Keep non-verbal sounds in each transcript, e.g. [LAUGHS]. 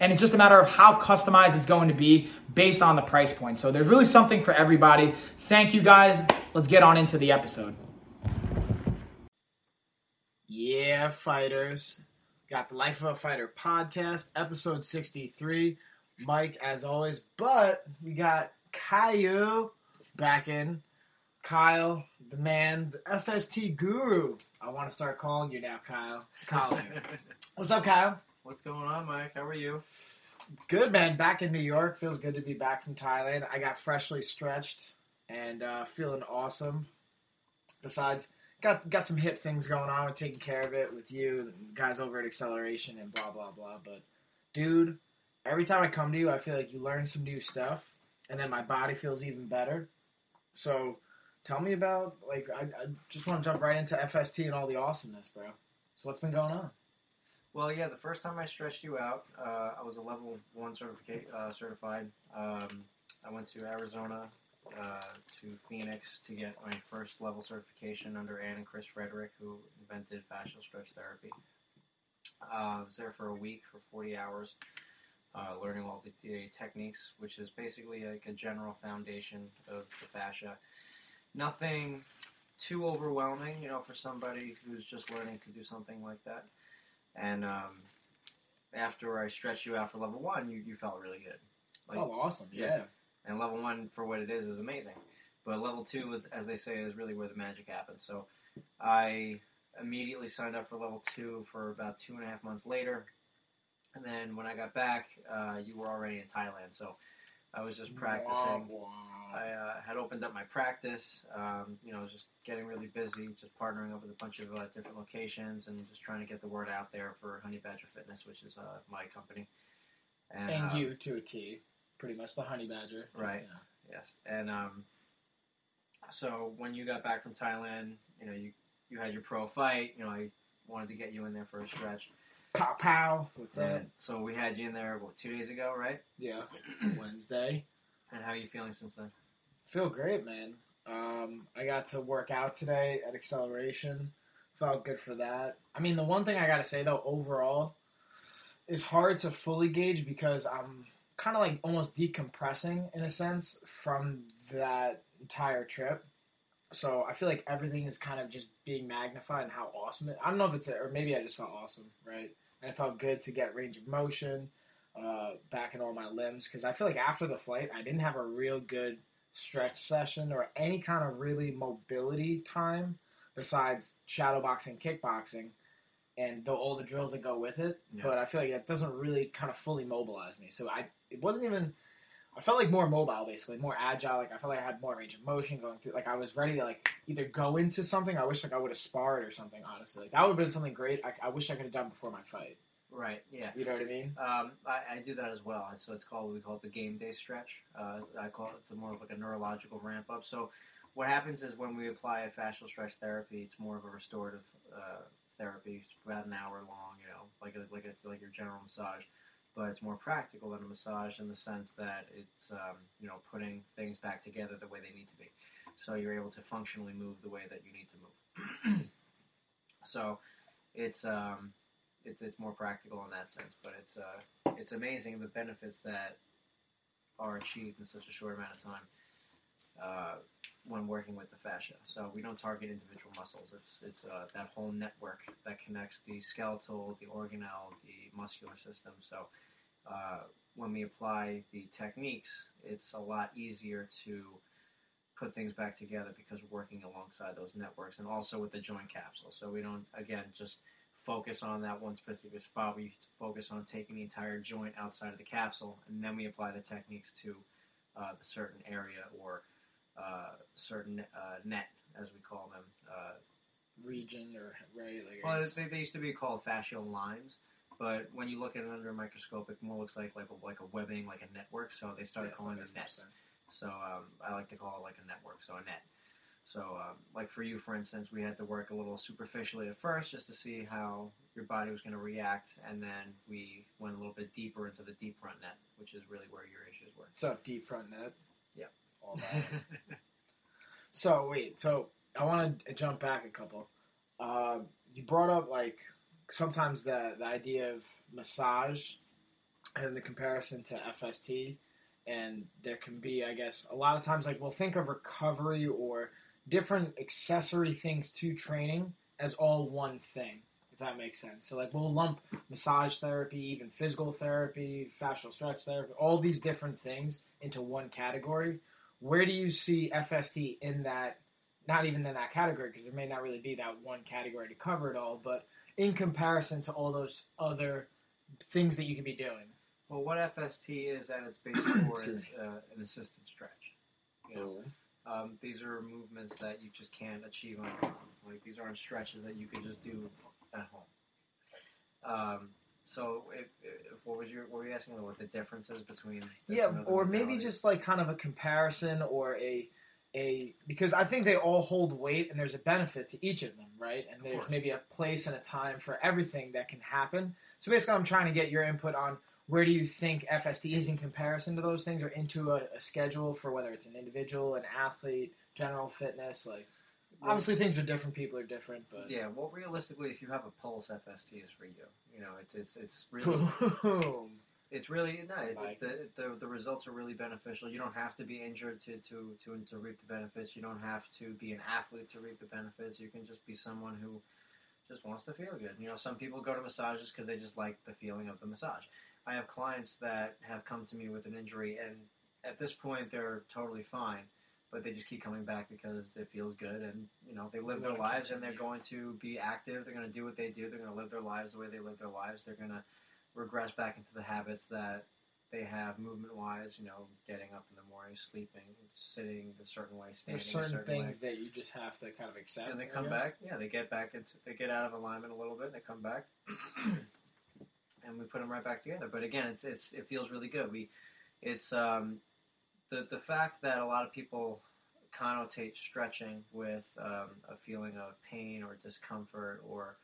and it's just a matter of how customized it's going to be based on the price point. So there's really something for everybody. Thank you guys. Let's get on into the episode. Yeah, fighters. Got the Life of a Fighter podcast, episode 63. Mike, as always, but we got Kyle back in. Kyle, the man, the FST guru. I want to start calling you now, Kyle. Kyle. [LAUGHS] What's up, Kyle? What's going on, Mike? How are you? Good, man. Back in New York. Feels good to be back from Thailand. I got freshly stretched and uh, feeling awesome. Besides, got got some hip things going on. We're taking care of it with you, guys over at Acceleration, and blah blah blah. But, dude, every time I come to you, I feel like you learn some new stuff, and then my body feels even better. So, tell me about like I, I just want to jump right into FST and all the awesomeness, bro. So, what's been going on? Well, yeah, the first time I stressed you out, uh, I was a level one certifica- uh, certified. Um, I went to Arizona uh, to Phoenix to get my first level certification under Ann and Chris Frederick, who invented fascial stretch therapy. Uh, I was there for a week for 40 hours, uh, learning all the, the techniques, which is basically like a general foundation of the fascia. Nothing too overwhelming, you know, for somebody who's just learning to do something like that. And um, after I stretched you out for level one, you, you felt really good. Like, oh, awesome! Yeah. And level one, for what it is, is amazing. But level two is, as they say, is really where the magic happens. So I immediately signed up for level two for about two and a half months later. And then when I got back, uh, you were already in Thailand. So I was just practicing. Wow, wow. I uh, had opened up my practice. Um, you know, just getting really busy, just partnering up with a bunch of uh, different locations, and just trying to get the word out there for Honey Badger Fitness, which is uh, my company. And, and uh, you to a T, pretty much the Honey Badger, right? Yes, and um, so when you got back from Thailand, you know, you you had your pro fight. You know, I wanted to get you in there for a stretch. Pow pow. What's up? So we had you in there what two days ago, right? Yeah, [CLEARS THROAT] Wednesday. And how are you feeling since then? Feel great, man. Um, I got to work out today at Acceleration. Felt good for that. I mean, the one thing I gotta say though, overall, is hard to fully gauge because I'm kind of like almost decompressing in a sense from that entire trip. So I feel like everything is kind of just being magnified and how awesome it. I don't know if it's a, or maybe I just felt awesome, right? And it felt good to get range of motion uh, back in all my limbs because I feel like after the flight I didn't have a real good stretch session or any kind of really mobility time besides shadow boxing, kickboxing, and the, all the drills that go with it. Yeah. But I feel like that doesn't really kind of fully mobilize me. So I it wasn't even. I felt like more mobile, basically, more agile. Like I felt like I had more range of motion going through. Like I was ready to like either go into something. I wish like I would have sparred or something. Honestly, like that would have been something great. I, I wish I could have done before my fight. Right. Yeah. You know what I mean? Um, I, I, do that as well. So it's called we call it the game day stretch. Uh, I call it it's more of like a neurological ramp up. So what happens is when we apply a fascial stretch therapy, it's more of a restorative uh, therapy. It's about an hour long. You know, like a, like a, like your general massage, but it's more practical than a massage in the sense that it's um, you know putting things back together the way they need to be. So you're able to functionally move the way that you need to move. [CLEARS THROAT] so it's um, it's it's more practical in that sense. But it's uh, it's amazing the benefits that are achieved in such a short amount of time uh, when working with the fascia. So we don't target individual muscles. It's it's uh, that whole network that connects the skeletal, the organelle, the muscular system. So uh, when we apply the techniques, it's a lot easier to put things back together because we're working alongside those networks and also with the joint capsule. So we don't again just focus on that one specific spot. We focus on taking the entire joint outside of the capsule, and then we apply the techniques to uh, the certain area or uh, certain uh, net, as we call them. Uh, region or right? Like well, they, they used to be called fascial lines, but when you look at it under a microscope, it more looks like like a, like a webbing, like a network. So they started Yes, calling it nets. sense. So um, I like to call it like a network, so a net. So um, like for you, for instance, we had to work a little superficially at first just to see how your body was going to react, and then we went a little bit deeper into the deep front net, which is really where your issues were. So deep front net? Yep. All that. so wait, so I want to jump back a couple. Uh, you brought up like sometimes the the idea of massage and the comparison to FST, and there can be, I guess, a lot of times like we'll think of recovery or different accessory things to training as all one thing. If that makes sense. So like we'll lump massage therapy, even physical therapy, fascial stretch therapy, all these different things into one category. Where do you see FST in that? Not even in that category because there may not really be that one category to cover it all, but in comparison to all those other things that you can be doing. well, what FST is at its basic [COUGHS] core is uh, an assisted stretch. You know, Um, these are movements that you just can't achieve on your own. Like these aren't stretches that you could just do at home. Um, so, if, if what was your what were you asking? What the differences between Yeah, or maybe just like kind of a comparison or a a because I think they all hold weight and there's a benefit to each of them, right? And Of there's course. maybe a place and a time for everything that can happen. So basically, I'm trying to get your input on where do you think FST is in comparison to those things, or into a, a schedule for whether it's an individual, an athlete, general fitness. Like obviously, things are different. People are different, but yeah. Well, realistically, if you have a pulse, FST is for you. You know, it's it's it's really boom. it's really no. It, Like- the, the the results are really beneficial. You don't have to be injured to, to to to reap the benefits. You don't have to be an athlete to reap the benefits. You can just be someone who just wants to feel good. You know, some people go to massages because they just like the feeling of the massage. I have clients that have come to me with an injury, and at this point they're totally fine, but they just keep coming back because it feels good, and you know they live their lives, and they're going to be active. They're going to do what they do. They're going to live their lives the way they live their lives. They're going to regress back into the habits that they have movement wise, you know, getting up in the morning, sleeping, sitting a certain way, standing There's a certain certain way. things that you just have to kind of accept. And they come back, yeah, they get back into, they get out of alignment a little bit, and they come back, [CLEARS THROAT] and we put them right back together. But again, it's it's it feels really good. We, it's um, the the fact that a lot of people connotate stretching with um, a feeling of pain or discomfort or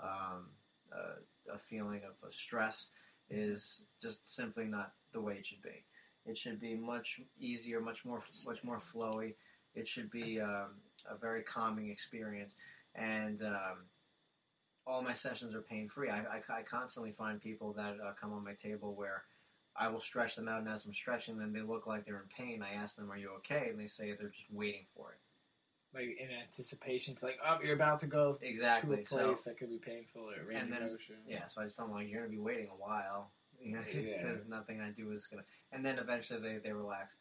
um, a, a feeling of a stress is just simply not the way it should be. It should be much easier, much more, much more flowy. It should be um, a very calming experience, and um, all my sessions are pain free. I, I, I constantly find people that uh, come on my table where I will stretch them out, and as I'm stretching them, they look like they're in pain. I ask them, "Are you okay?" And they say they're just waiting for it. like in anticipation to like, oh, you're about to go Exactly. to a So place that could be painful or range And then- motion. Yeah, so I just tell them like you're gonna be waiting a while, you know, [LAUGHS] Yeah. because nothing I do is gonna. And then eventually they, they relax.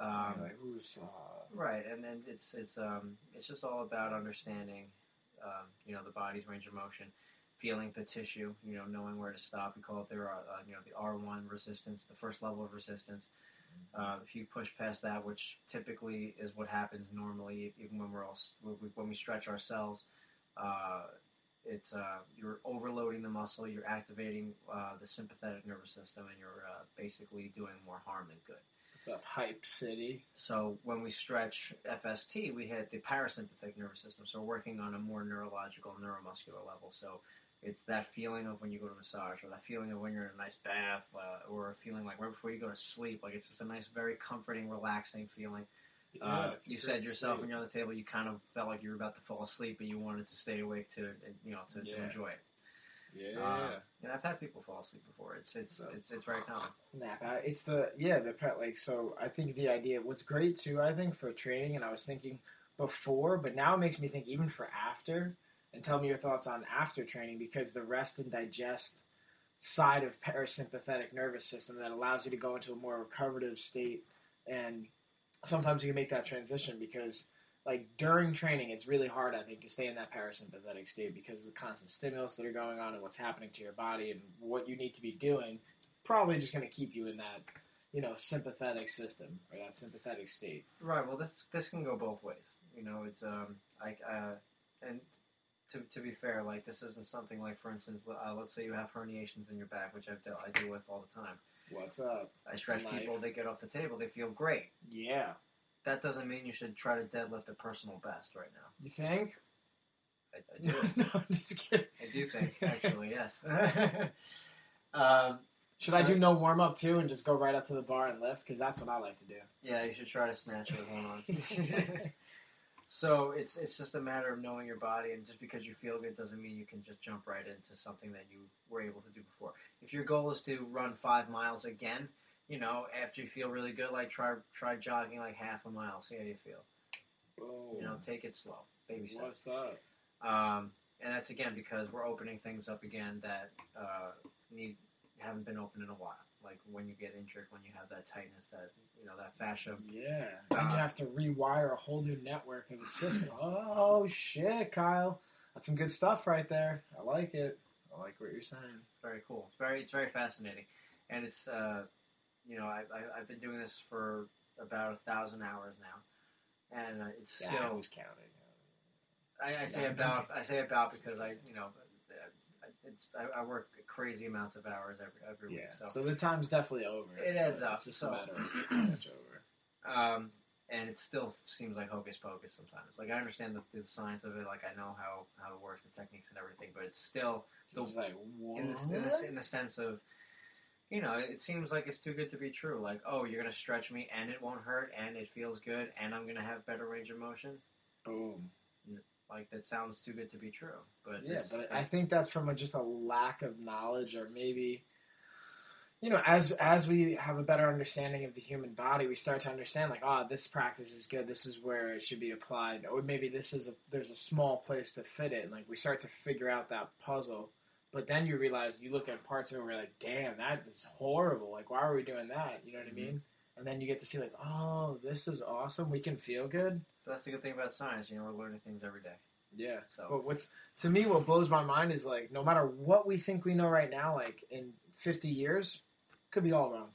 Um, like, right, and then it's it's um it's just all about understanding, um, you know, the body's range of motion, feeling the tissue, you know, knowing where to stop. We call it the uh, uh, you know the R one resistance, the first level of resistance. Uh, if you push past that, which typically is what happens normally, even when we're all when we, when we stretch ourselves, uh, it's uh, you're overloading the muscle, you're activating uh, the sympathetic nervous system, and you're uh, basically doing more harm than good. what's up, hype city? So when we stretch FST, we hit the parasympathetic nervous system. So we're working on a more neurological, neuromuscular level. So it's that feeling of when you go to massage, or that feeling of when you're in a nice bath, uh, or a feeling like right before you go to sleep. Like it's just a nice, very comforting, relaxing feeling. uh, you said yourself sleep. when you're on the table, you kind of felt like you were about to fall asleep, but you wanted to stay awake to, you know, to, to enjoy it. yeah. Uh, and I've had people fall asleep before. It's it's So- it's, it's very common. nap out. It's the yeah the pet like so. I think the idea what's great too. I think for training, and I was thinking before, but now it makes me think even for after. And tell me your thoughts on after training because the rest and digest side of parasympathetic nervous system that allows you to go into a more recoverative state and sometimes you can make that transition because like during training it's really hard i think to stay in that parasympathetic state because of the constant stimulus that are going on and what's happening to your body and what you need to be doing it's probably just going to keep you in that you know sympathetic system or that sympathetic state. Right. Well, this this can go both ways. You know, it's um like uh and to, to be fair, like this isn't something like, for instance, uh, let's say you have herniations in your back, which I've dealt, I deal with all the time. What's up? I stretch Life. people, they get off the table, they feel great. Yeah, That doesn't mean you should try to deadlift a personal best right now. you think? I, I [LAUGHS] do. no, I'm just kidding. I do think, [LAUGHS] actually, yes. [LAUGHS] um, Should I do no warm up too and just go right up to the bar and lift? Because that's what I like to do. yeah, you should try to snatch it with one on. So it's it's just a matter of knowing your body, and just because you feel good doesn't mean you can just jump right into something that you were able to do before. If your goal is to run five miles again, you know, after you feel really good, like try try jogging like half a mile, see how you feel. Oh, You know, take it slow, baby steps. what's up? Um, and that's again because we're opening things up again that uh, need haven't been open in a while. Like when you get injured, when you have that tightness, that you know that fascia. Yeah, then you Uh, have to rewire a whole new network of the system. oh shit, Kyle, that's some good stuff right there. I like it. I like what you're saying. It's very cool. It's very it's very fascinating, and it's uh, you know I, I I've been doing this for about a thousand hours now, and uh, it's Yeah, still I was counting. I, I say about I say about because I you know it's I, I work crazy amounts of hours every every Yeah, week. So, so the time's definitely over. It adds up, It's just so- a matter of [CLEARS THROAT] much over. um, and it still seems like hocus pocus sometimes. Like I understand the, the science of it, like I know how how it works, the techniques and everything, but it's still the It's like in the, in the in the sense of. You know, it seems like it's too good to be true. Like, oh, you're gonna stretch me, and it won't hurt, and it feels good, and I'm gonna have better range of motion. Boom. Like that sounds too good to be true. But Yeah, but I think that's from a, just a lack of knowledge, or maybe, you know, as as we have a better understanding of the human body, we start to understand like, oh, this practice is good. This is where it should be applied, or maybe this is a there's a small place to fit it. And like we start to figure out that puzzle. But then you realize you look at parts of it, and we're like, damn, that is horrible. Like, why are we doing that? You know what I Mhm. mean? And then you get to see like, oh, this is awesome. We can feel good. that's the good thing about science. You know, we're learning things every day. Yeah. So But what's to me what blows my mind is like no matter what we think we know right now, like in fifty years, could be all wrong.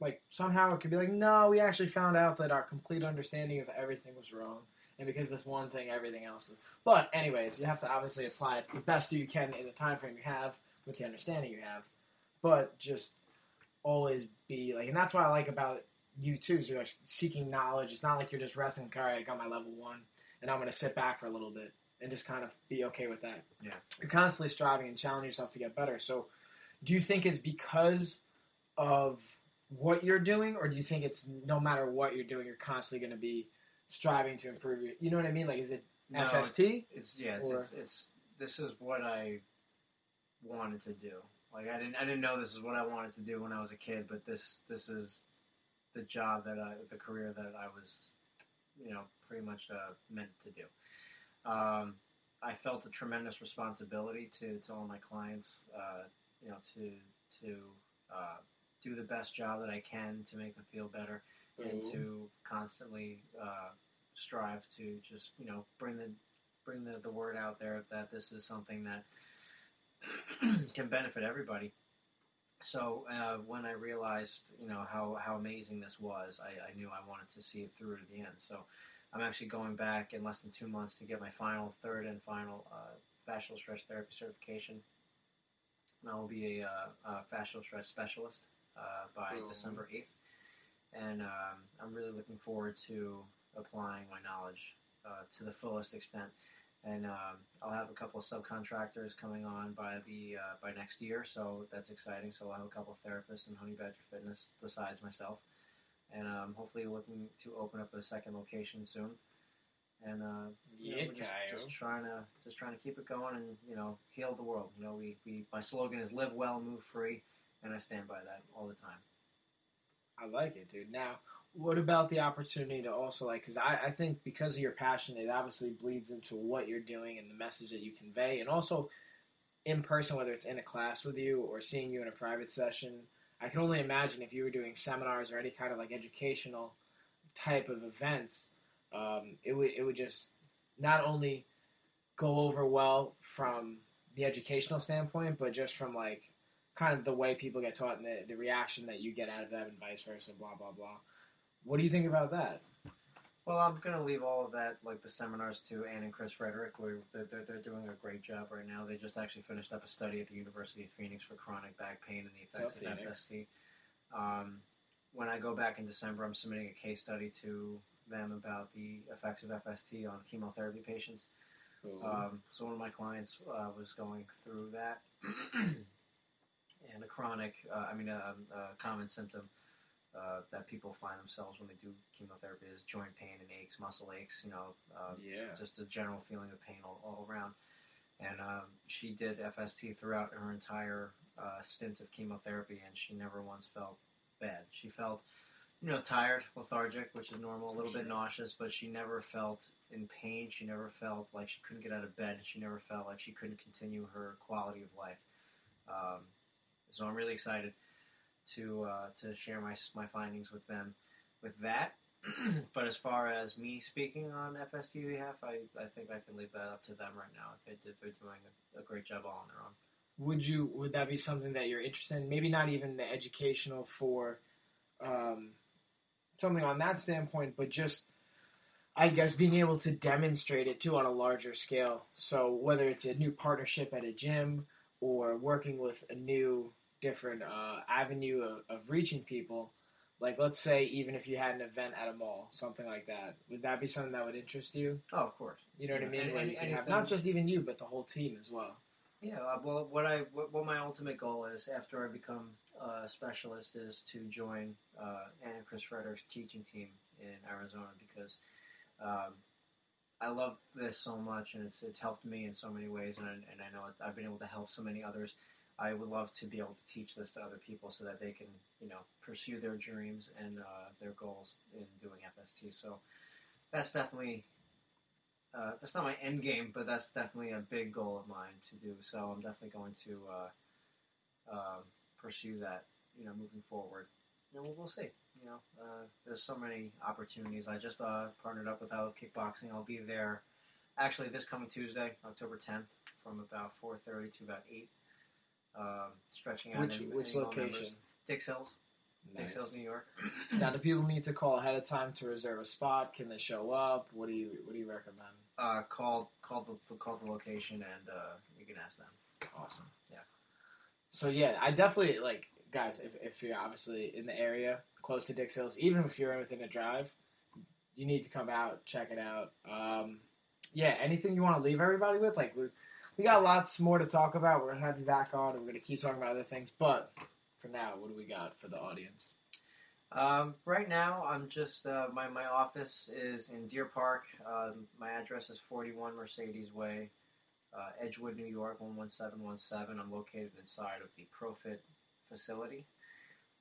Like somehow it could be like, no, we actually found out that our complete understanding of everything was wrong. And because this one thing, everything else is but anyways, you have to obviously apply it the best you can in the time frame you have with the understanding you have. But just always be like and that's what I like about you too, is you're like seeking knowledge. It's not like you're just resting, all right, I got my level one and I'm gonna sit back for a little bit and just kind of be okay with that. Yeah. You're constantly striving and challenging yourself to get better. So, do you think it's because of what you're doing, or do you think it's no matter what you're doing, you're constantly going to be striving to improve? Your, you know what I mean? Like, is it No, FST? It's, it's yes, it's, it's this is what I wanted to do. Like I didn't I didn't know this is what I wanted to do when I was a kid, but this this is the job that I the career that I was you know pretty much uh, meant to do. Um, I felt a tremendous responsibility to, to all my clients, uh, you know, to to uh, do the best job that I can to make them feel better and to constantly uh, strive to just you know bring the bring the, the word out there that this is something that [CLEARS THROAT] can benefit everybody. So uh, when I realized you know how, how amazing this was, I, I knew I wanted to see it through to the end. So I'm actually going back in less than two months to get my final third and final uh, fascial stretch therapy certification. And I will be a, uh, a fascial stretch specialist uh, by. December 8th and um, I'm really looking forward to applying my knowledge uh, to the fullest extent. And um, I'll have a couple of subcontractors coming on by the uh, by next year, so that's exciting. So I'll have a couple of therapists in Honey Badger Fitness besides myself, and um, hopefully looking to open up a second location soon. And uh, you Yeah, we're just, just trying to just trying to keep it going and you know heal the world. You know, we, we my slogan is live well, move free, and I stand by that all the time. I like it, dude. Now, what about the opportunity to also like? Because I, I think because of your passion, it obviously bleeds into what you're doing and the message that you convey, and also in person, whether it's in a class with you or seeing you in a private session. I can only imagine if you were doing seminars or any kind of like educational type of events, um, it would it would just not only go over well from the educational standpoint, but just from like kind of the way people get taught and the, the reaction that you get out of them and vice versa, blah blah blah. What do you think about that? Well, I'm gonna leave all of that, like the seminars, to Ann and Chris Frederick. Where they're, they're, they're doing a great job right now. They just actually finished up a study at the University of Phoenix for chronic back pain and the effects of Phoenix. FST. Um, when I go back in December, I'm submitting a case study to them about the effects of FST on chemotherapy patients. Um, so one of my clients uh, was going through that, [CLEARS THROAT] and a chronic, uh, I mean, a, a common symptom uh, that people find themselves when they do chemotherapy is joint pain and aches, muscle aches. You know, uh, yeah. just a general feeling of pain all, all around. And um, she did FST throughout her entire uh, stint of chemotherapy, and she never once felt bad. She felt, you know, tired, lethargic, which is normal, a little bit nauseous, but she never felt in pain. She never felt like she couldn't get out of bed. She never felt like she couldn't continue her quality of life. Um, so I'm really excited to uh, to share my my findings with them with that. [CLEARS THROAT] but as far as me speaking on FST behalf, I, I think I can leave that up to them right now. If they they're doing a, a great job all on their own. Would you? Would that be something that you're interested in? Maybe not even the educational for um, something on that standpoint, but just I guess being able to demonstrate it too on a larger scale. So whether it's a new partnership at a gym or working with a new different uh, avenue of, of reaching people, like let's say even if you had an event at a mall, something like that, would that be something that would interest you? Oh, of course. You know what I mean? any- Where you have not just even you, but the whole team as well. Yeah, uh, well, what I what, what my ultimate goal is after I become a specialist is to join uh, Anna and Chris Frederick's teaching team in Arizona because um, I love this so much and it's it's helped me in so many ways and I, and I know it, I've been able to help so many others. I would love to be able to teach this to other people so that they can you know pursue their dreams and uh, their goals in doing FST. So that's definitely uh, that's not my end game, but that's definitely a big goal of mine to do. So I'm definitely going to uh, um, pursue that, you know, moving forward. And we'll, we'll see. You know, uh, there's so many opportunities. I just uh, partnered up with Out Kickboxing. I'll be there actually this coming Tuesday, October 10th, from about 4:30 to about 8. Um, stretching out. Which which location? Dix Hills, Dix Nice. Hills, New York. Now, do people need to call ahead of time to reserve a spot? Can they show up? What do you What do you recommend? Uh, call call the call the location and uh, you can ask them. Awesome. Yeah. So yeah, I definitely like guys. If, if you're obviously in the area close to Dix Hills, even if you're within a drive, you need to come out check it out. Um, yeah, anything you want to leave everybody with? Like we got lots more to talk about. We're gonna have you back on, and we're gonna keep talking about other things. But for now, what do we got for the audience? Um, right now, I'm just uh, my my office is in Deer Park. Um, my address is 41 Mercedes Way, uh, Edgewood, New York 11717. I'm located inside of the Profit facility.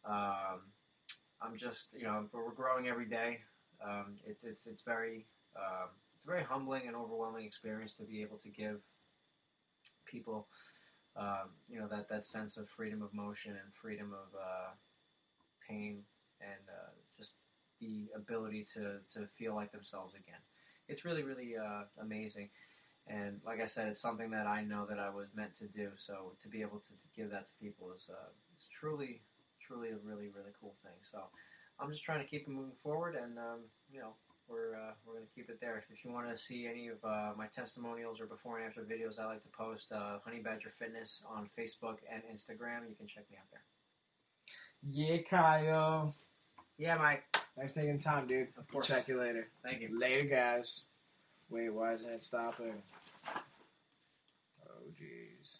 Um, I'm just you know we're growing every day. Um, it's it's it's very um, it's a very humbling and overwhelming experience to be able to give people um, you know that that sense of freedom of motion and freedom of uh, pain and uh, just the ability to, to feel like themselves again. It's really, really uh, amazing. And like I said, it's something that I know that I was meant to do. So to be able to, to give that to people is, uh, is truly, truly a really, really cool thing. So I'm just trying to keep it moving forward, and um, you know, we're uh, we're gonna keep it there. If you want to see any of uh, my testimonials or before and after videos, I like to post uh, Honey Badger Fitness on Facebook and Instagram. You can check me out there. Yeah, Kyle. Yeah, Mike. Thanks for taking time, dude. Of course. Check you later. Thank you. Later, guys. Wait, why isn't it stopping? Oh, jeez.